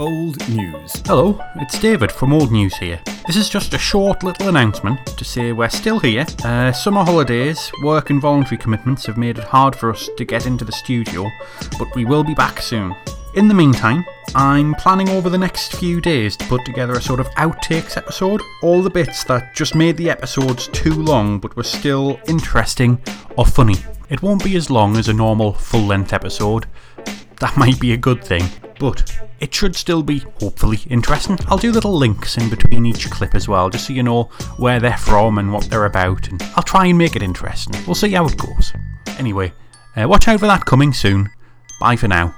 Old News. Hello, it's David from Old News here. This is just a short little announcement to say we're still here. Uh, summer holidays, work and voluntary commitments have made it hard for us to get into the studio, but we will be back soon. In the meantime, I'm planning over the next few days to put together a sort of outtakes episode. All the bits that just made the episodes too long but were still interesting or funny. It won't be as long as a normal full length episode. That might be a good thing, but it should still be hopefully interesting. I'll do little links in between each clip as well, just so you know where they're from and what they're about, and I'll try and make it interesting. We'll see how it goes. Anyway, uh, watch out for that coming soon. Bye for now.